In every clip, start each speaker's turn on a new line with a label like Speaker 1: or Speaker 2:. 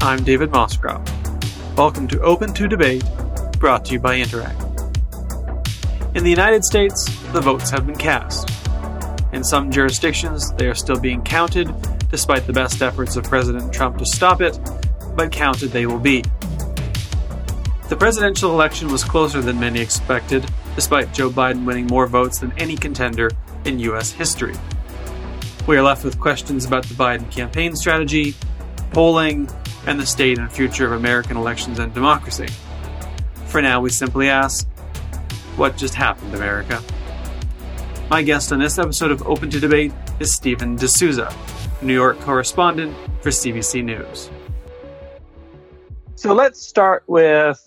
Speaker 1: I'm David Moscrop. Welcome to Open to Debate, brought to you by Interact. In the United States, the votes have been cast. In some jurisdictions, they are still being counted, despite the best efforts of President Trump to stop it, but counted they will be. The presidential election was closer than many expected, despite Joe Biden winning more votes than any contender in U.S. history. We are left with questions about the Biden campaign strategy, polling, and the state and future of American elections and democracy. For now, we simply ask, what just happened, America? My guest on this episode of Open to Debate is Steven D'Souza, New York correspondent for CBC News. So let's start with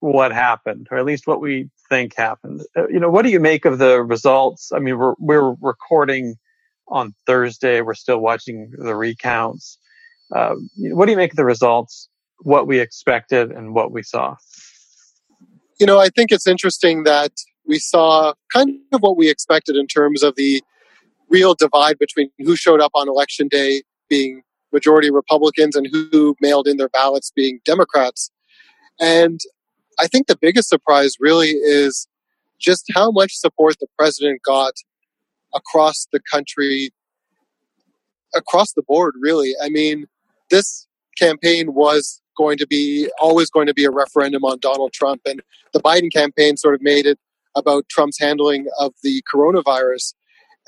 Speaker 1: what happened, or at least what we think happened. Uh, you know, what do you make of the results? I mean, we're, we're recording on Thursday. We're still watching the recounts. Uh, what do you make of the results? What we expected and what we saw?
Speaker 2: You know, I think it's interesting that we saw kind of what we expected in terms of the real divide between who showed up on election day being majority Republicans and who mailed in their ballots being Democrats. And I think the biggest surprise really is just how much support the president got across the country, across the board, really. I mean, this campaign was going to be always going to be a referendum on Donald Trump, and the Biden campaign sort of made it about Trump's handling of the coronavirus.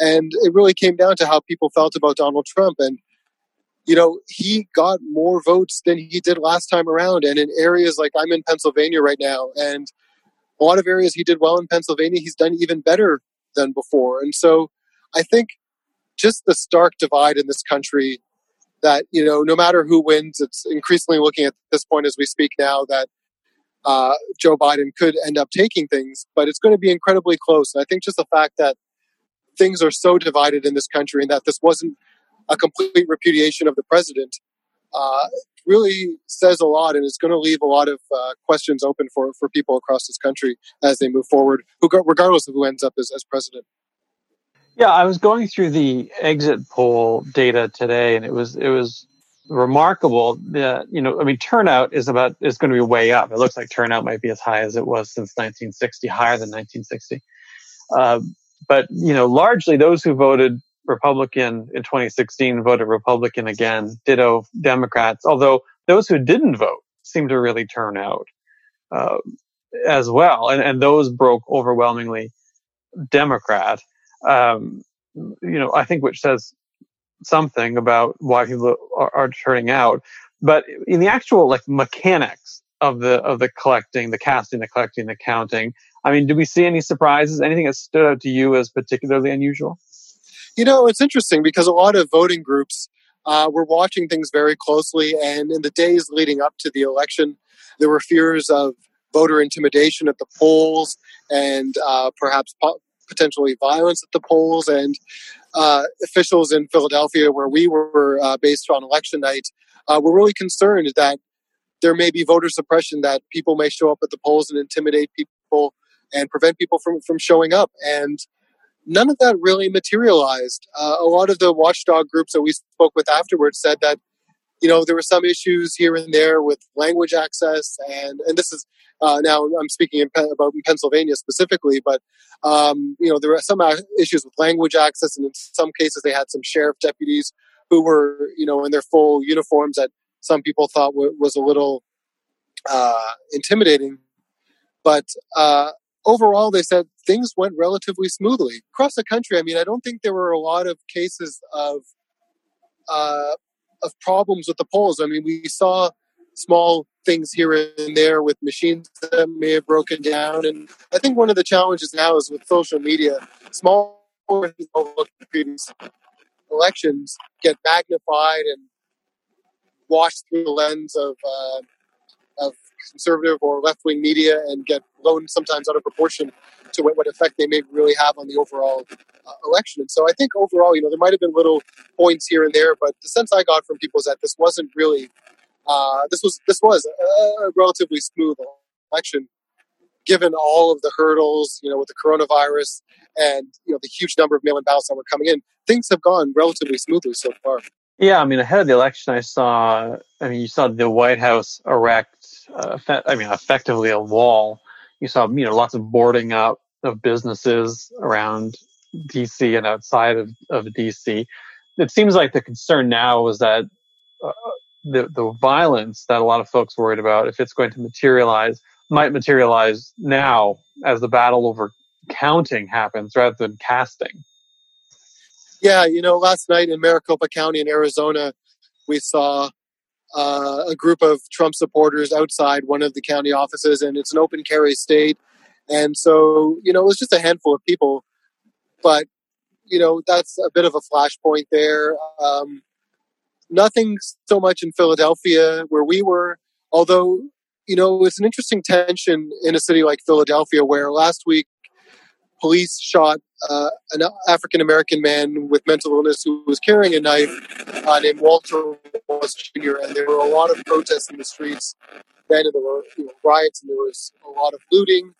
Speaker 2: And it really came down to how people felt about Donald Trump. And, you know, he got more votes than he did last time around. And in areas like I'm in Pennsylvania right now, and a lot of areas he did well in Pennsylvania, he's done even better than before. And so I think just the stark divide in this country that, you know, no matter who wins, it's increasingly looking at this point as we speak now that uh, Joe Biden could end up taking things, but it's going to be incredibly close. And I think just the fact that things are so divided in this country and that this wasn't a complete repudiation of the president uh, really says a lot and is going to leave a lot of uh, questions open for, for people across this country as they move forward, regardless of who ends up as, as president.
Speaker 1: Yeah, I was going through the exit poll data today, and it was it was remarkable that you know I mean turnout is about is going to be way up. It looks like turnout might be as high as it was since 1960, higher than 1960. Uh, but you know, largely those who voted Republican in 2016 voted Republican again. Ditto Democrats. Although those who didn't vote seem to really turn out uh, as well, and and those broke overwhelmingly Democrat. Um, you know, I think which says something about why people are, are turning out. But in the actual like mechanics of the of the collecting, the casting, the collecting, the counting, I mean, do we see any surprises? Anything that stood out to you as particularly unusual?
Speaker 2: You know, it's interesting because a lot of voting groups uh, were watching things very closely, and in the days leading up to the election, there were fears of voter intimidation at the polls and uh, perhaps po- potentially violence at the polls. And uh, officials in Philadelphia, where we were uh, based on election night, uh, were really concerned that there may be voter suppression, that people may show up at the polls and intimidate people and prevent people from, from showing up. And none of that really materialized. Uh, a lot of the watchdog groups that we spoke with afterwards said that you know there were some issues here and there with language access and and this is uh, now I'm speaking in, about in Pennsylvania specifically, but um, you know there were some issues with language access, and in some cases they had some sheriff deputies who were you know in their full uniforms that some people thought w- was a little uh, intimidating. But uh, overall, they said things went relatively smoothly across the country. I mean, I don't think there were a lot of cases of uh, of problems with the polls. I mean, we saw small things here and there with machines that may have broken down. And I think one of the challenges now is with social media, small previous elections get magnified and washed through the lens of uh, of conservative or left wing media and get blown sometimes out of proportion to what, what effect they may really have on the overall uh, election. And so I think overall, you know, there might have been little points here and there, but the sense I got from people is that this wasn't really uh, this was this was a relatively smooth election, given all of the hurdles, you know, with the coronavirus and you know the huge number of mail-in ballots that were coming in. Things have gone relatively smoothly so far.
Speaker 1: Yeah, I mean, ahead of the election, I saw. I mean, you saw the White House erect. Uh, I mean, effectively a wall. You saw, you know, lots of boarding up of businesses around DC and outside of, of DC. It seems like the concern now is that uh, the the violence that a lot of folks worried about, if it's going to materialize, might materialize now as the battle over counting happens rather than casting.
Speaker 2: Yeah, you know, last night in Maricopa County in Arizona, we saw uh, a group of Trump supporters outside one of the county offices, and it's an open carry state. And so, you know, it was just a handful of people, but, you know, that's a bit of a flashpoint there. Um, nothing so much in Philadelphia where we were, although, you know, it's an interesting tension in a city like Philadelphia where last week police shot uh, an African American man with mental illness who was carrying a knife uh, named Walter Wallace Jr. And there were a lot of protests in the streets then, and there were you know, riots, and there was a lot of looting.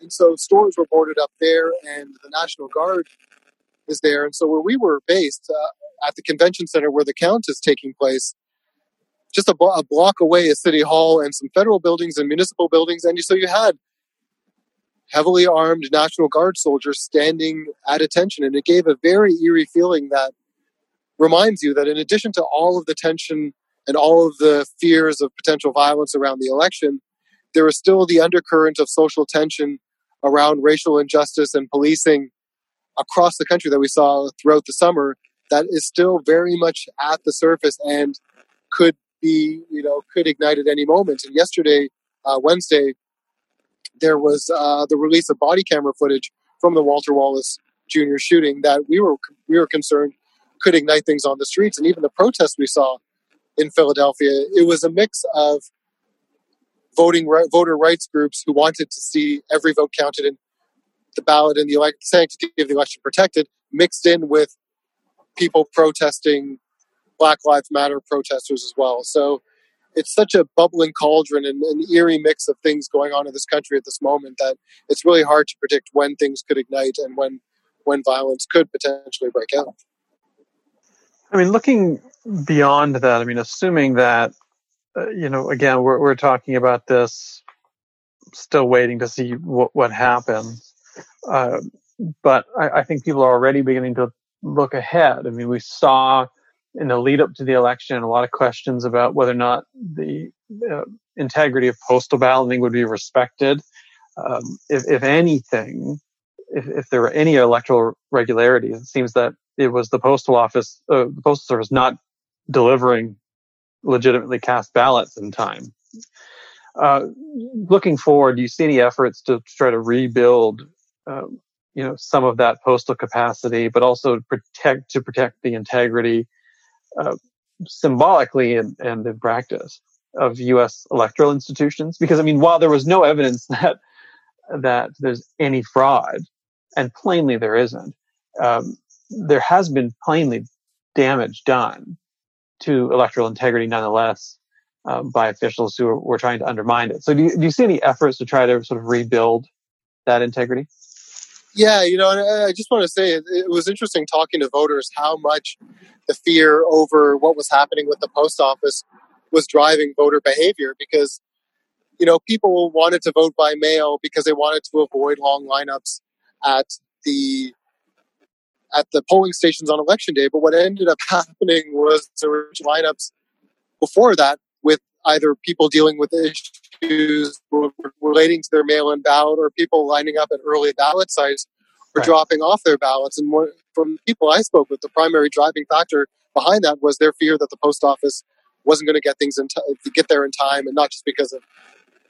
Speaker 2: And so stores were boarded up there, and the National Guard is there. And so where we were based uh, at the convention center where the count is taking place, just a, a block away is City Hall and some federal buildings and municipal buildings. And so you had heavily armed National Guard soldiers standing at attention. And it gave a very eerie feeling that reminds you that in addition to all of the tension and all of the fears of potential violence around the election, there is still the undercurrent of social tension around racial injustice and policing across the country that we saw throughout the summer that is still very much at the surface and could be, you know, could ignite at any moment. And yesterday, uh, Wednesday, there was uh, the release of body camera footage from the Walter Wallace Jr. shooting that we were we were concerned could ignite things on the streets, and even the protests we saw in Philadelphia. It was a mix of voting voter rights groups who wanted to see every vote counted and the ballot and the elect- sanctity of the election protected, mixed in with people protesting Black Lives Matter protesters as well. So it's such a bubbling cauldron and an eerie mix of things going on in this country at this moment that it's really hard to predict when things could ignite and when when violence could potentially break out.
Speaker 1: I mean, looking beyond that, I mean, assuming that uh, you know, again, we're we're talking about this, still waiting to see what what happens. Uh, but I, I think people are already beginning to look ahead. I mean, we saw in the lead up to the election, a lot of questions about whether or not the uh, integrity of postal balloting would be respected. Um, if, if, anything, if, if, there were any electoral regularities, it seems that it was the postal office, uh, the postal service not delivering legitimately cast ballots in time. Uh, looking forward, do you see any efforts to try to rebuild, um, you know, some of that postal capacity, but also protect to protect the integrity uh, symbolically and, and in practice of U.S. electoral institutions. Because I mean, while there was no evidence that that there's any fraud, and plainly there isn't, um, there has been plainly damage done to electoral integrity nonetheless um, by officials who were, were, trying to undermine it. So do you, do you see any efforts to try to sort of rebuild that integrity?
Speaker 2: Yeah, you know, I just want to say it, it was interesting talking to voters how much the fear over what was happening with the post office was driving voter behavior because you know people wanted to vote by mail because they wanted to avoid long lineups at the at the polling stations on election day but what ended up happening was there were lineups before that with either people dealing with issues relating to their mail-in ballot or people lining up at early ballot sites or right. dropping off their ballots and more, from people I spoke with, the primary driving factor behind that was their fear that the post office wasn't going to get things in t- to get there in time, and not just because of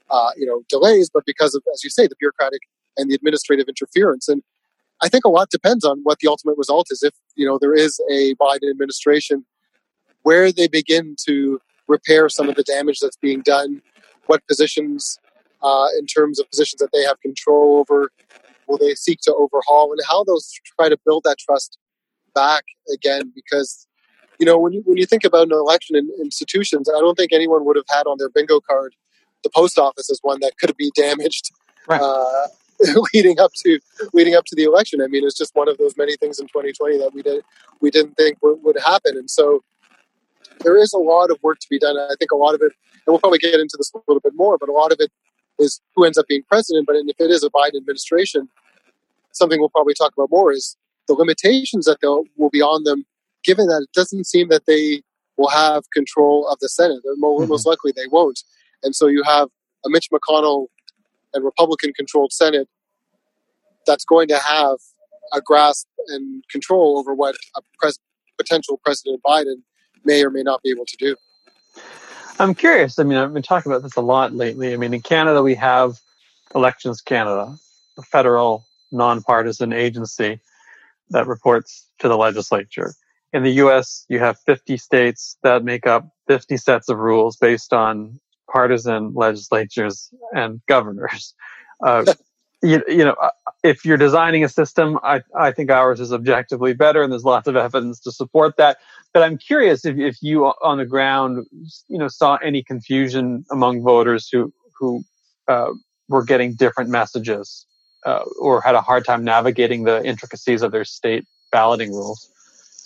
Speaker 2: uh, you know delays, but because of, as you say, the bureaucratic and the administrative interference. And I think a lot depends on what the ultimate result is. If you know there is a Biden administration, where they begin to repair some of the damage that's being done, what positions, uh, in terms of positions that they have control over, will they seek to overhaul, and how those try to build that trust back again? Because you know when you when you think about an election in institutions, I don't think anyone would have had on their bingo card the post office as one that could be damaged. Right. Uh, leading up to leading up to the election. I mean, it's just one of those many things in 2020 that we did we didn't think would, would happen. And so, there is a lot of work to be done. I think a lot of it, and we'll probably get into this a little bit more, but a lot of it is who ends up being president. But if it is a Biden administration, something we'll probably talk about more is the limitations that will be on them, given that it doesn't seem that they will have control of the Senate. Most, mm-hmm. likely they won't. And so you have a Mitch McConnell and Republican controlled Senate that's going to have a grasp and control over what a pres- potential President Biden may or may not be able to do.
Speaker 1: I'm curious. I mean, I've been talking about this a lot lately. I mean, in Canada, we have Elections Canada, a federal nonpartisan agency that reports to the legislature. In the US, you have 50 states that make up 50 sets of rules based on partisan legislatures and governors. Uh, you, you know, uh, if you're designing a system, I, I think ours is objectively better, and there's lots of evidence to support that. But I'm curious if, if you on the ground, you know, saw any confusion among voters who who uh, were getting different messages uh, or had a hard time navigating the intricacies of their state balloting rules.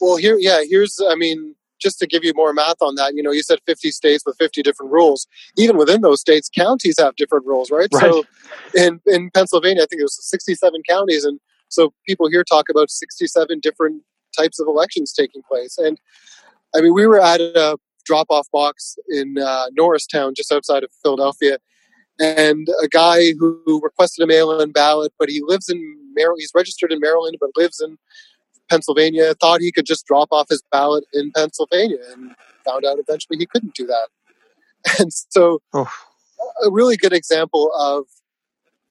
Speaker 2: Well, here, yeah, here's, I mean, just to give you more math on that, you know, you said 50 states with 50 different rules. Even within those states, counties have different rules, right? right. So in, in Pennsylvania, I think it was 67 counties. And so people here talk about 67 different types of elections taking place. And I mean, we were at a drop off box in uh, Norristown, just outside of Philadelphia. And a guy who requested a mail in ballot, but he lives in Maryland, he's registered in Maryland, but lives in Pennsylvania, thought he could just drop off his ballot in Pennsylvania and found out eventually he couldn't do that. And so, oh. a really good example of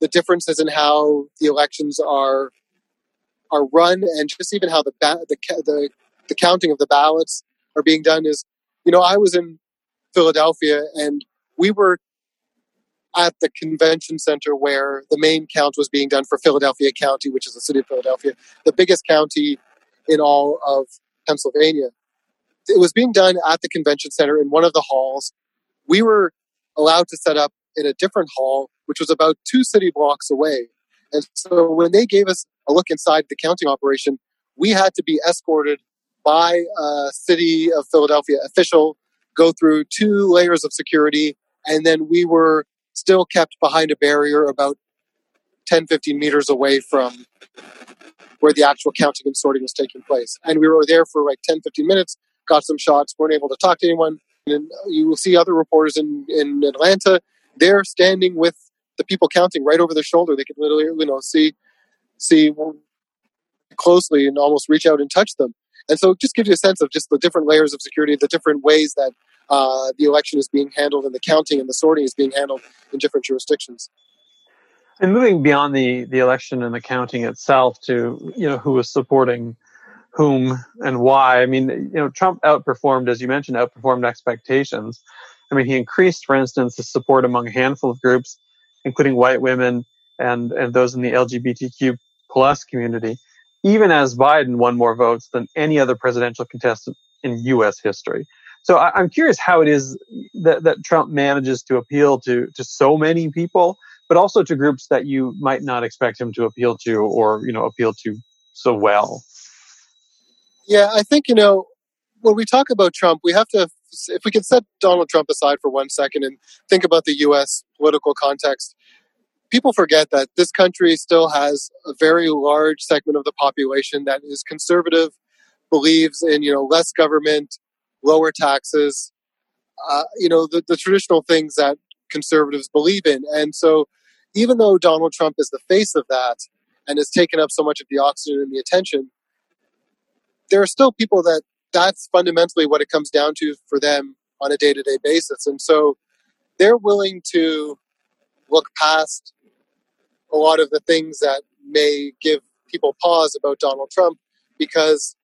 Speaker 2: the differences in how the elections are are run, and just even how the ba- the, the the counting of the ballots are being done is, you know, I was in Philadelphia and we were at the convention center where the main count was being done for Philadelphia County, which is the city of Philadelphia, the biggest county in all of Pennsylvania. It was being done at the convention center in one of the halls. We were allowed to set up in a different hall, which was about two city blocks away. And so when they gave us a look inside the counting operation, we had to be escorted by a city of Philadelphia official, go through two layers of security, and then we were still kept behind a barrier about 10, 15 meters away from where the actual counting and sorting was taking place. And we were there for like 10, 15 minutes, got some shots, weren't able to talk to anyone. And you will see other reporters in, in Atlanta, they're standing with the people counting right over their shoulder. They can literally, you know, see, see closely and almost reach out and touch them. And so it just gives you a sense of just the different layers of security, the different ways that uh, the election is being handled and the counting and the sorting is being handled in different jurisdictions.
Speaker 1: And moving beyond the, the election and the counting itself to, you know, who was supporting whom and why. I mean, you know, Trump outperformed, as you mentioned, outperformed expectations. I mean, he increased, for instance, his support among a handful of groups, including white women and, and those in the LGBTQ plus community, even as Biden won more votes than any other presidential contestant in U.S. history. So I, am curious how it is that, that Trump manages to appeal to, to so many people, but also to groups that you might not expect him to appeal to or, you know, appeal to so well.
Speaker 2: Yeah, I think, you know, when we talk about Trump, we have to, if we can set Donald Trump aside for one second and think about the U.S. political context, people forget that this country still has a very large segment of the population that is conservative, believes in, you know, less government, lower taxes, uh, you know, the, the traditional things that conservatives believe in. And so, even though Donald Trump is the face of that and has taken up so much of the oxygen and the attention, there are still people that that's fundamentally what it comes down to for them on a day to day basis. And so, they're willing to look past a lot of the things that may give people pause about Donald Trump because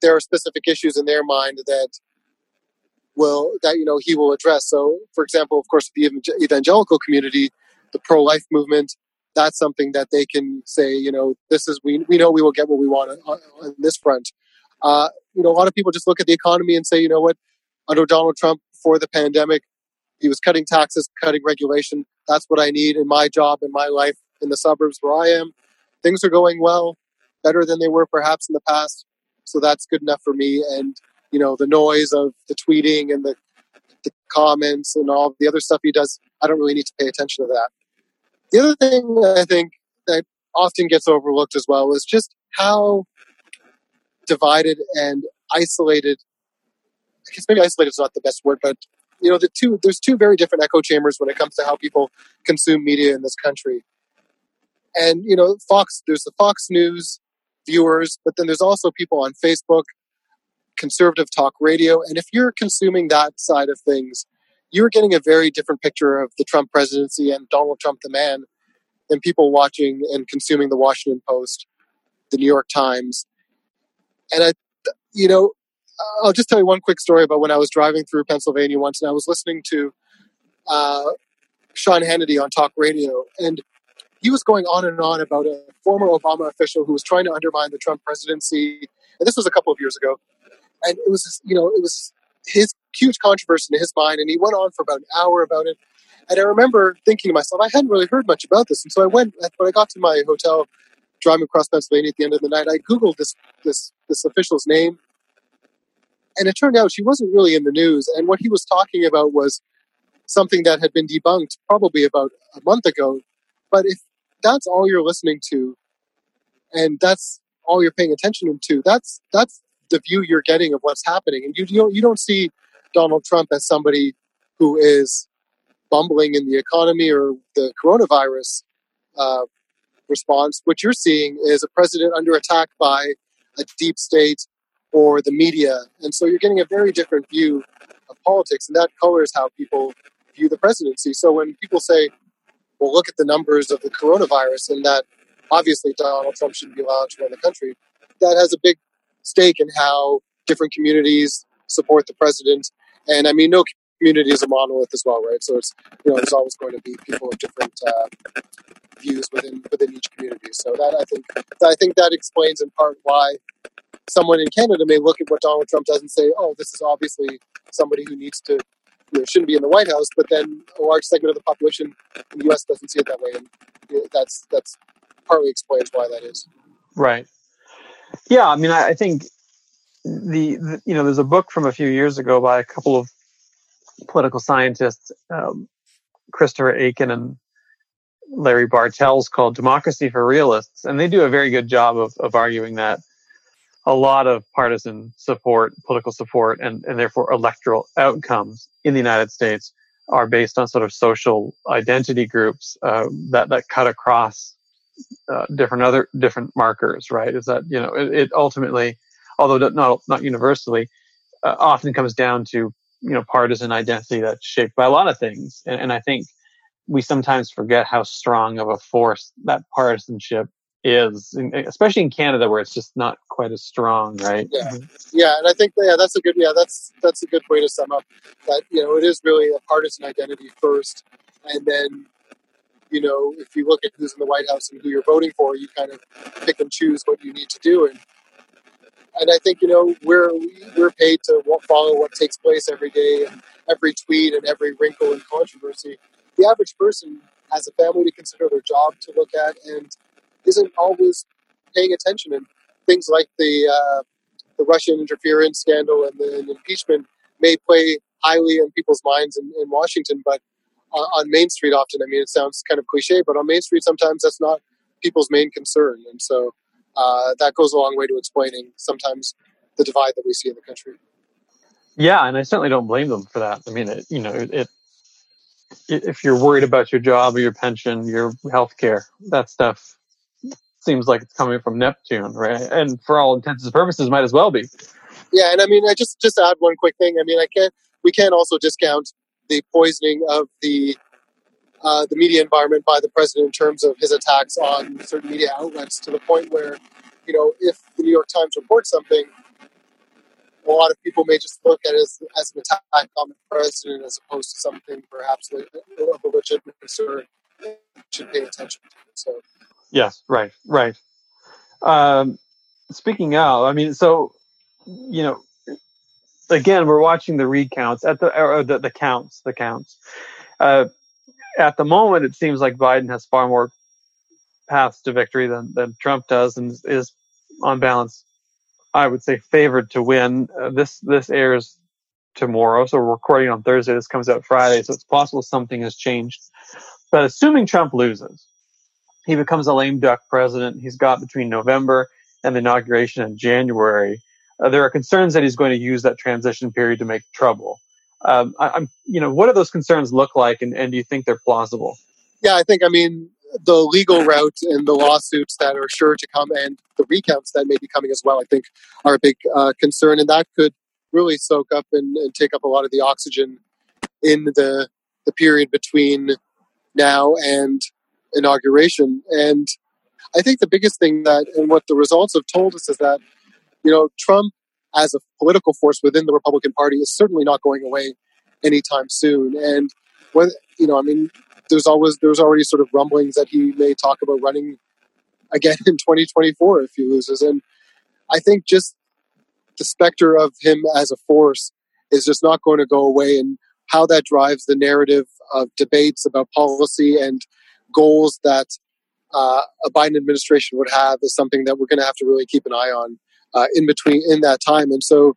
Speaker 2: there are specific issues in their mind that will that you know he will address. So, for example, of course, the evangelical community, the pro-life movement, that's something that they can say, you know, this is we we know we will get what we want on, on this front. Uh, you know, a lot of people just look at the economy and say, you know what, under Donald Trump before the pandemic, he was cutting taxes, cutting regulation. That's what I need in my job in my life in the suburbs where I am. Things are going well, better than they were perhaps in the past. So that's good enough for me. And you know, the noise of the tweeting and the, the comments and all the other stuff he does, I don't really need to pay attention to that. The other thing I think that often gets overlooked as well is just how divided and isolated. I guess maybe isolated is not the best word, but you know, the two there's two very different echo chambers when it comes to how people consume media in this country. And you know, Fox there's the Fox News viewers, but then there's also people on Facebook, conservative talk radio, and if you're consuming that side of things, you're getting a very different picture of the Trump presidency and Donald Trump the man than people watching and consuming the Washington Post, the New York Times. And I you know, I'll just tell you one quick story about when I was driving through Pennsylvania once, and I was listening to uh, Sean Hannity on talk radio, and he was going on and on about a former Obama official who was trying to undermine the Trump presidency, and this was a couple of years ago, and it was you know it was his huge controversy in his mind, and he went on for about an hour about it. And I remember thinking to myself, I hadn't really heard much about this, and so I went when I got to my hotel, driving across Pennsylvania at the end of the night. I googled this this this official's name, and it turned out she wasn't really in the news. And what he was talking about was something that had been debunked probably about a month ago. But if that's all you're listening to, and that's all you're paying attention to, that's that's the view you're getting of what's happening. And you, you don't you don't see Donald Trump as somebody who is bumbling in the economy or the coronavirus uh, response. What you're seeing is a president under attack by a deep state or the media. And so you're getting a very different view of politics, and that colors how people view the presidency. So when people say, well, look at the numbers of the coronavirus, and that obviously Donald Trump shouldn't be allowed to run the country, that has a big stake in how different communities support the president. And I mean, no community is a monolith as well, right? So it's, you know, there's always going to be people of different uh, views within within each community. So that I think I think that explains in part why someone in Canada may look at what Donald Trump does and say, "Oh, this is obviously somebody who needs to, you know, shouldn't be in the White House." But then a large segment of the population in the U.S. doesn't see it that way, and that's that's partly explains why that is.
Speaker 1: Right. Yeah, I mean, I, I think the, the, you know there's a book from a few years ago by a couple of political scientists, um, Christopher Achen and Larry Bartels, called "Democracy for Realists," and they do a very good job of, of arguing that a lot of partisan support, political support, and, and therefore electoral outcomes in the United States are based on sort of social identity groups uh, that that cut across uh, different other different markers. Right? Is that you know it, it ultimately, although not not universally, uh, often comes down to you know partisan identity that's shaped by a lot of things, and, and I think we sometimes forget how strong of a force that partisanship is, especially in Canada where it's just not quite as strong, right?
Speaker 2: Yeah, mm-hmm. yeah, and I think yeah, that's a good yeah, that's that's a good way to sum up that. You know, it is really a partisan identity first, and then you know, if you look at who's in the White House and who you're voting for, you kind of pick and choose what you need to do, and and I think you know we're we're paid to follow what takes place every day and every tweet and every wrinkle and controversy. The average person has a family to consider, their job to look at, and isn't always paying attention. And things like the uh, the Russian interference scandal and the impeachment may play highly in people's minds in, in Washington, but on Main Street often, I mean, it sounds kind of cliche, but on Main Street sometimes that's not people's main concern, and so uh, that goes a long way to explaining sometimes the divide that we see in the country.
Speaker 1: Yeah, and I certainly don't blame them for that. I mean, it, you know, it, it if you're worried about your job or your pension, your health care, that stuff seems like it's coming from Neptune, right? And for all intents and purposes, might as well be.
Speaker 2: Yeah, and I mean, I just just add one quick thing. I mean, I can't we can't also discount the poisoning of the uh, the media environment by the president in terms of his attacks on certain media outlets to the point where, you know, if the New York Times reports something, a lot of people may just look at it as, as an attack on the president as opposed to something perhaps of a legitimate concern should pay attention to. So
Speaker 1: Yes, right, right. Um, speaking of, I mean, so you know, again, we're watching the recounts at the or the, the counts, the counts. Uh, at the moment, it seems like Biden has far more paths to victory than, than Trump does, and is on balance I would say, favored to win. Uh, this this airs tomorrow, so we're recording on Thursday. This comes out Friday, so it's possible something has changed. But assuming Trump loses, he becomes a lame duck president. He's got between November and the inauguration in January. Uh, there are concerns that he's going to use that transition period to make trouble. Um, I, am you know, what do those concerns look like, and, and do you think they're plausible?
Speaker 2: Yeah, I think, I mean, the legal route and the lawsuits that are sure to come and the recounts that may be coming as well, I think, are a big uh, concern, and that could really soak up and, and, take up a lot of the oxygen in the the period between now and inauguration. And I think the biggest thing that and what the results have told us is that you know Trump as a political force within the Republican Party is certainly not going away anytime soon. And when you know, I mean, there's always there's already sort of rumblings that he may talk about running again in 2024 if he loses. And I think just the specter of him as a force is just not going to go away. And how that drives the narrative of debates about policy and goals that uh, a Biden administration would have is something that we're going to have to really keep an eye on uh, in between in that time. And so,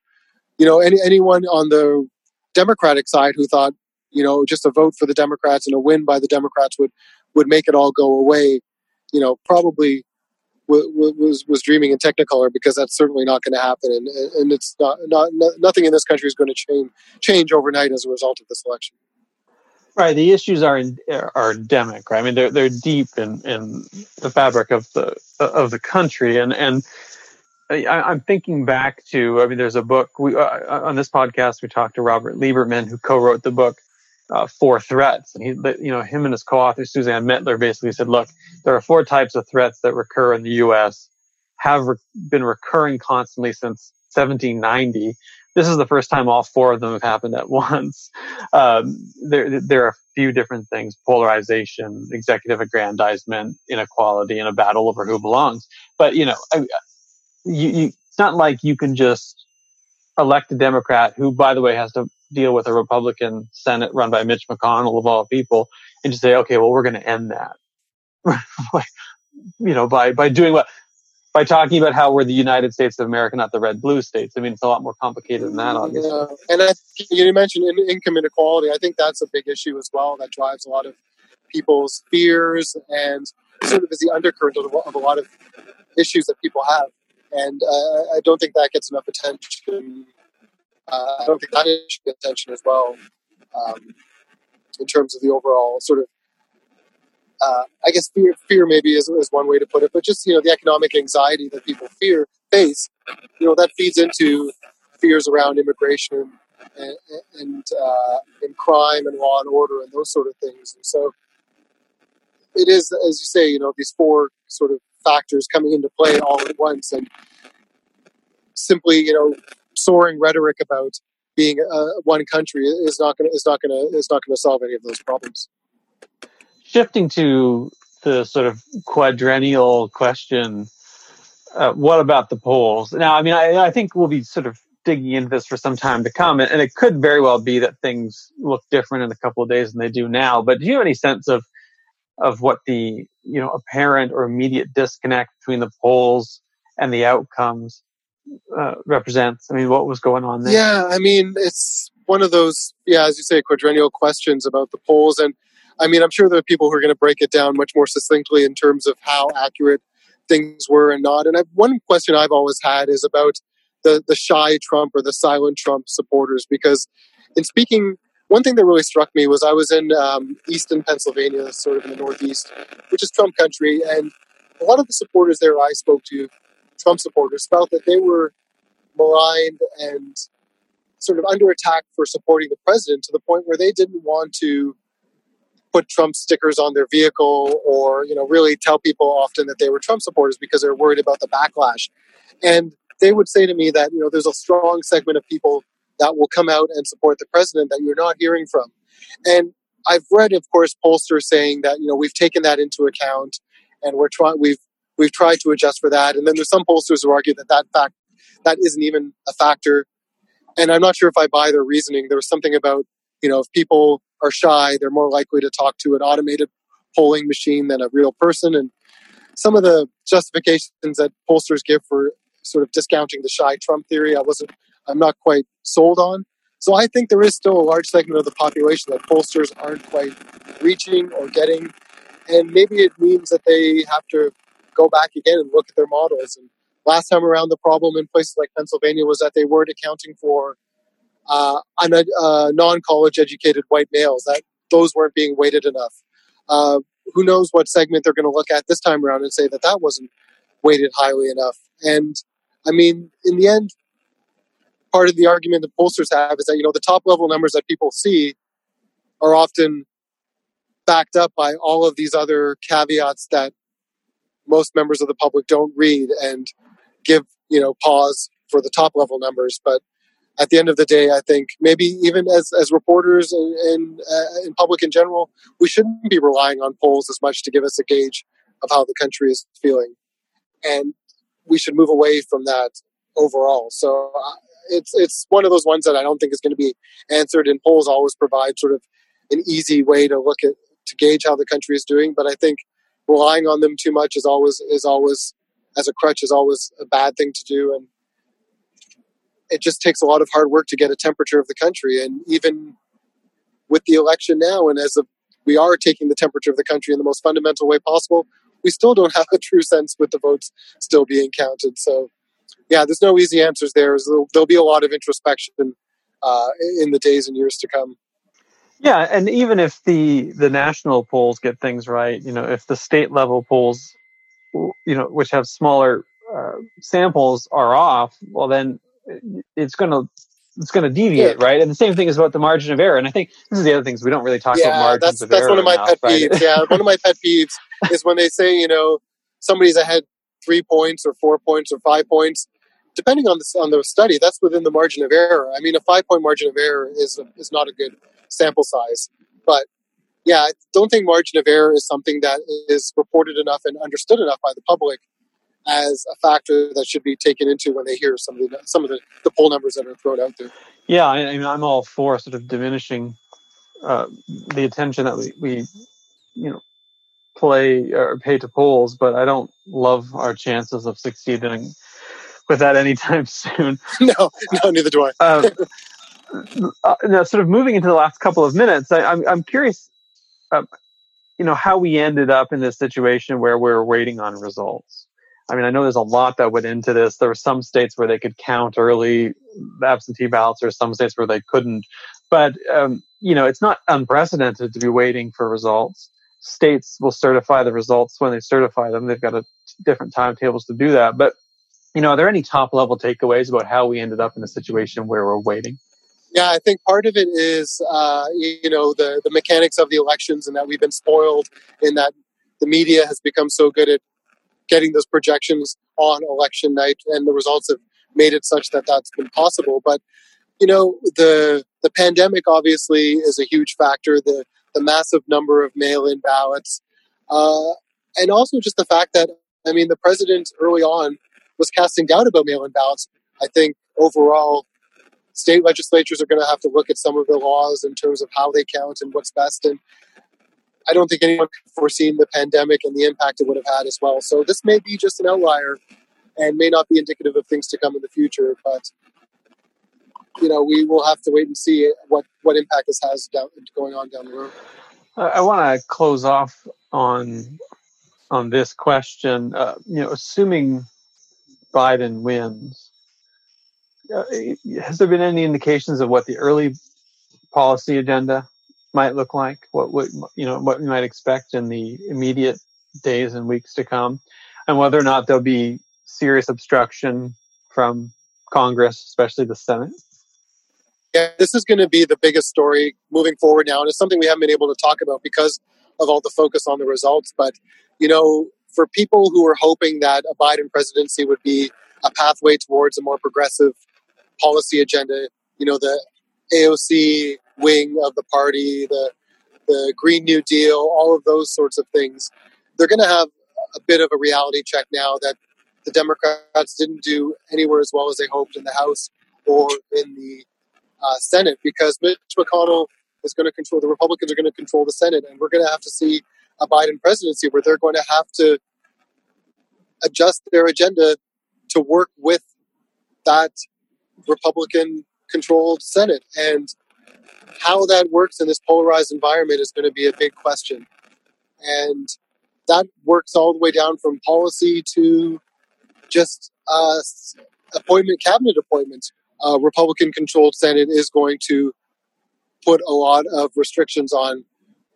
Speaker 2: you know, any anyone on the Democratic side who thought, you know, just a vote for the Democrats and a win by the Democrats would would make it all go away, you know, probably was was dreaming in Technicolor because that's certainly not going to happen, and and it's not, not nothing in this country is going to change change overnight as a result of this election.
Speaker 1: Right, the issues are are endemic. Right, I mean they're they're deep in, in the fabric of the of the country, and and I, am thinking back to. I mean, there's a book we uh, on this podcast we talked to Robert Lieberman who co-wrote the book uh, Four Threats, and he, you know, him and his co-author Suzanne Mettler basically said, look, there are four types of threats that recur in the U.S. have re- been recurring constantly since 1790 this is the first time all four of them have happened at once. Um, there, there are a few different things: polarization, executive aggrandizement, inequality, and a battle over who belongs. But you know, I, you, you, it's not like you can just elect a Democrat who, by the way, has to deal with a Republican Senate run by Mitch McConnell of all people, and just say, okay, well, we're going to end that. you know, by by doing what by talking about how we're the United States of America, not the red blue states. I mean, it's a lot more complicated than that, obviously. Yeah.
Speaker 2: And I, you mentioned income inequality. I think that's a big issue as well that drives a lot of people's fears and sort of is the undercurrent of, of a lot of issues that people have. And uh, I don't think that gets enough attention. Uh, I don't think that gets attention as well um, in terms of the overall sort of uh, I guess fear, fear maybe is, is one way to put it, but just you know the economic anxiety that people fear face, you know that feeds into fears around immigration and and, uh, and crime and law and order and those sort of things. And so it is, as you say, you know these four sort of factors coming into play all at once, and simply you know soaring rhetoric about being uh, one country is not going to is not going to is not going to solve any of those problems
Speaker 1: shifting to the sort of quadrennial question, uh, what about the polls? Now, I mean, I, I, think we'll be sort of digging into this for some time to come, and, and it could very well be that things look different in a couple of days than they do now. But do you have any sense of of what the you know apparent or immediate disconnect between the polls and the outcomes uh, represents? I mean, what was going on there?
Speaker 2: Yeah, I mean, it's one of those, yeah, as you say, quadrennial questions about the polls, and I mean, I'm sure there are people who are going to break it down much more succinctly in terms of how accurate things were and not. And I, one question I've always had is about the the shy Trump or the silent Trump supporters, because in speaking, one thing that really struck me was I was in um, Easton, Pennsylvania, sort of in the Northeast, which is Trump country, and a lot of the supporters there I spoke to, Trump supporters, felt that they were maligned and sort of under attack for supporting the president to the point where they didn't want to put Trump stickers on their vehicle or, you know, really tell people often that they were Trump supporters because they're worried about the backlash. And they would say to me that, you know, there's a strong segment of people that will come out and support the president that you're not hearing from. And I've read, of course, pollsters saying that, you know, we've taken that into account and we're trying, we've, we've tried to adjust for that. And then there's some pollsters who argue that that fact, that isn't even a factor. And I'm not sure if I buy their reasoning. There was something about, you know, if people are shy, they're more likely to talk to an automated polling machine than a real person. And some of the justifications that pollsters give for sort of discounting the shy Trump theory. I wasn't, I'm not quite sold on. So I think there is still a large segment of the population that pollsters aren't quite reaching or getting, and maybe it means that they have to go back again and look at their models. And last time around, the problem in places like Pennsylvania was that they weren't accounting for uh, uh, non-college educated white males. That those weren't being weighted enough. Uh, who knows what segment they're going to look at this time around and say that that wasn't weighted highly enough. And I mean, in the end, part of the argument that pollsters have is that you know the top level numbers that people see are often backed up by all of these other caveats that most members of the public don't read and give you know pause for the top level numbers but at the end of the day, I think maybe even as, as reporters and, uh, in public in general, we shouldn't be relying on polls as much to give us a gauge of how the country is feeling. And we should move away from that overall. So uh, it's, it's one of those ones that I don't think is going to be answered and polls always provide sort of an easy way to look at, to gauge how the country is doing. But I think relying on them too much is always, is always, as a crutch is always a bad thing to do. And it just takes a lot of hard work to get a temperature of the country. And even with the election now, and as we are taking the temperature of the country in the most fundamental way possible, we still don't have a true sense with the votes still being counted. So, yeah, there's no easy answers there. There'll, there'll be a lot of introspection uh, in the days and years to come.
Speaker 1: Yeah, and even if the the national polls get things right, you know, if the state level polls, you know, which have smaller uh, samples are off, well, then it's going to it's going to deviate, yeah. right? And the same thing is about the margin of error. And I think this is the other things we don't really talk
Speaker 2: yeah,
Speaker 1: about margins
Speaker 2: that's,
Speaker 1: of
Speaker 2: that's
Speaker 1: error.
Speaker 2: one of my
Speaker 1: enough,
Speaker 2: pet
Speaker 1: right?
Speaker 2: peeves. yeah, one of my pet peeves is when they say, you know, somebody's ahead three points or four points or five points, depending on the on the study. That's within the margin of error. I mean, a five point margin of error is is not a good sample size, but yeah, I don't think margin of error is something that is reported enough and understood enough by the public as a factor that should be taken into when they hear some of the some of the, the poll numbers that are thrown out there.
Speaker 1: Yeah, I, I mean, I'm all for sort of diminishing uh, the attention that we, we, you know, play or pay to polls, but I don't love our chances of succeeding with that anytime soon.
Speaker 2: no, no, neither do I.
Speaker 1: uh, uh, now, sort of moving into the last couple of minutes, I, am I'm, I'm curious, uh, you know, how we ended up in this situation where we're waiting on results. I mean, I know there's a lot that went into this. There were some states where they could count early absentee ballots, or some states where they couldn't. But um, you know, it's not unprecedented to be waiting for results. States will certify the results when they certify them. They've got a, different timetables to do that. But you know, are there any top level takeaways about how we ended up in a situation where we're waiting?
Speaker 2: Yeah, I think part of it is, uh, you know, the, the mechanics of the elections and that we've been spoiled in that the media has become so good at getting those projections on election night, and the results have made it such that that's been possible. But you know, the the pandemic obviously is a huge factor. The the massive number of mail-in ballots, uh, and also just the fact that I mean, the president early on was casting doubt about mail-in ballots. I think overall, state legislatures are going to have to look at some of the laws in terms of how they count and what's best. And I don't think anyone could foreseen the pandemic and the impact it would have had as well. So this may be just an outlier and may not be indicative of things to come in the future. But you know, we will have to wait and see what what impact this has down, going on down the road.
Speaker 1: I want to close off on on this question. Uh, you know, assuming Biden wins, uh, has there been any indications of what the early policy agenda might look like, what what you know what we might expect in the immediate days and weeks to come, and whether or not there'll be serious obstruction from Congress, especially the Senate.
Speaker 2: Yeah, this is going to be the biggest story moving forward now, and it's something we haven't been able to talk about because of all the focus on the results. But you know, for people who are hoping that a Biden presidency would be a pathway towards a more progressive policy agenda, you know, the AOC wing of the party, the the Green New Deal, all of those sorts of things, they're going to have a bit of a reality check now that the Democrats didn't do anywhere as well as they hoped in the House or in the uh, Senate because Mitch McConnell is going to control the Republicans are going to control the Senate, and we're going to have to see a Biden presidency where they're going to have to adjust their agenda to work with that Republican controlled Senate. And how that works in this polarized environment is going to be a big question. And that works all the way down from policy to just uh, appointment, cabinet appointments. Uh, Republican controlled Senate is going to put a lot of restrictions on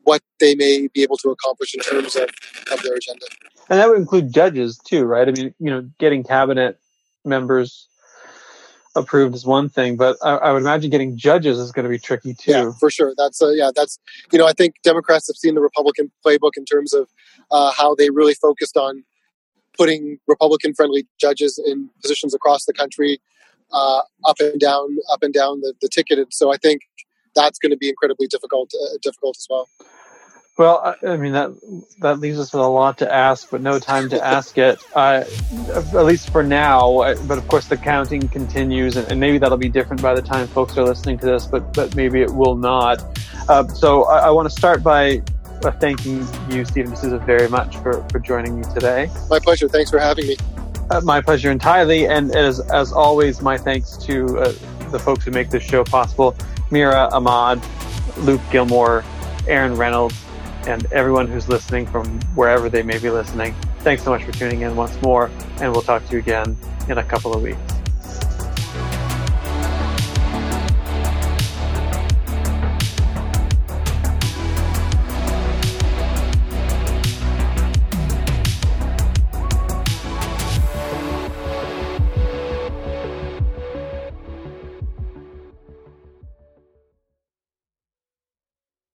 Speaker 2: what they may be able to accomplish in terms of, of their agenda.
Speaker 1: And that would include judges too, right? I mean, you know, getting cabinet members approved is one thing, but I, I, would imagine getting judges is going to be tricky too.
Speaker 2: Yeah, for sure. That's uh, yeah, that's you know, I think Democrats have seen the Republican playbook in terms of uh, how they really focused on putting Republican-friendly judges in positions across the country, uh, up and down, up and down the, the ticket. And so I think that's going to be incredibly difficult, uh, difficult as well.
Speaker 1: Well, I mean that that leaves us with a lot to ask, but no time to ask it. Uh, at least for now. But of course, the counting continues, and, and, maybe that'll be different by the time folks are listening to this. But but maybe it will not. Uh, so I, I want to start by uh, thanking you, Steven D'Souza, very much for for joining me today.
Speaker 2: My pleasure. Thanks for having me.
Speaker 1: Uh, my pleasure entirely, and as as always, my thanks to uh, the folks who make this show possible: Mira Ahmad, Luke Gilmore, Aaron Reynolds and everyone who's listening from wherever they may be listening. Thanks so much for tuning in once more, and we'll talk to you again in a couple of weeks.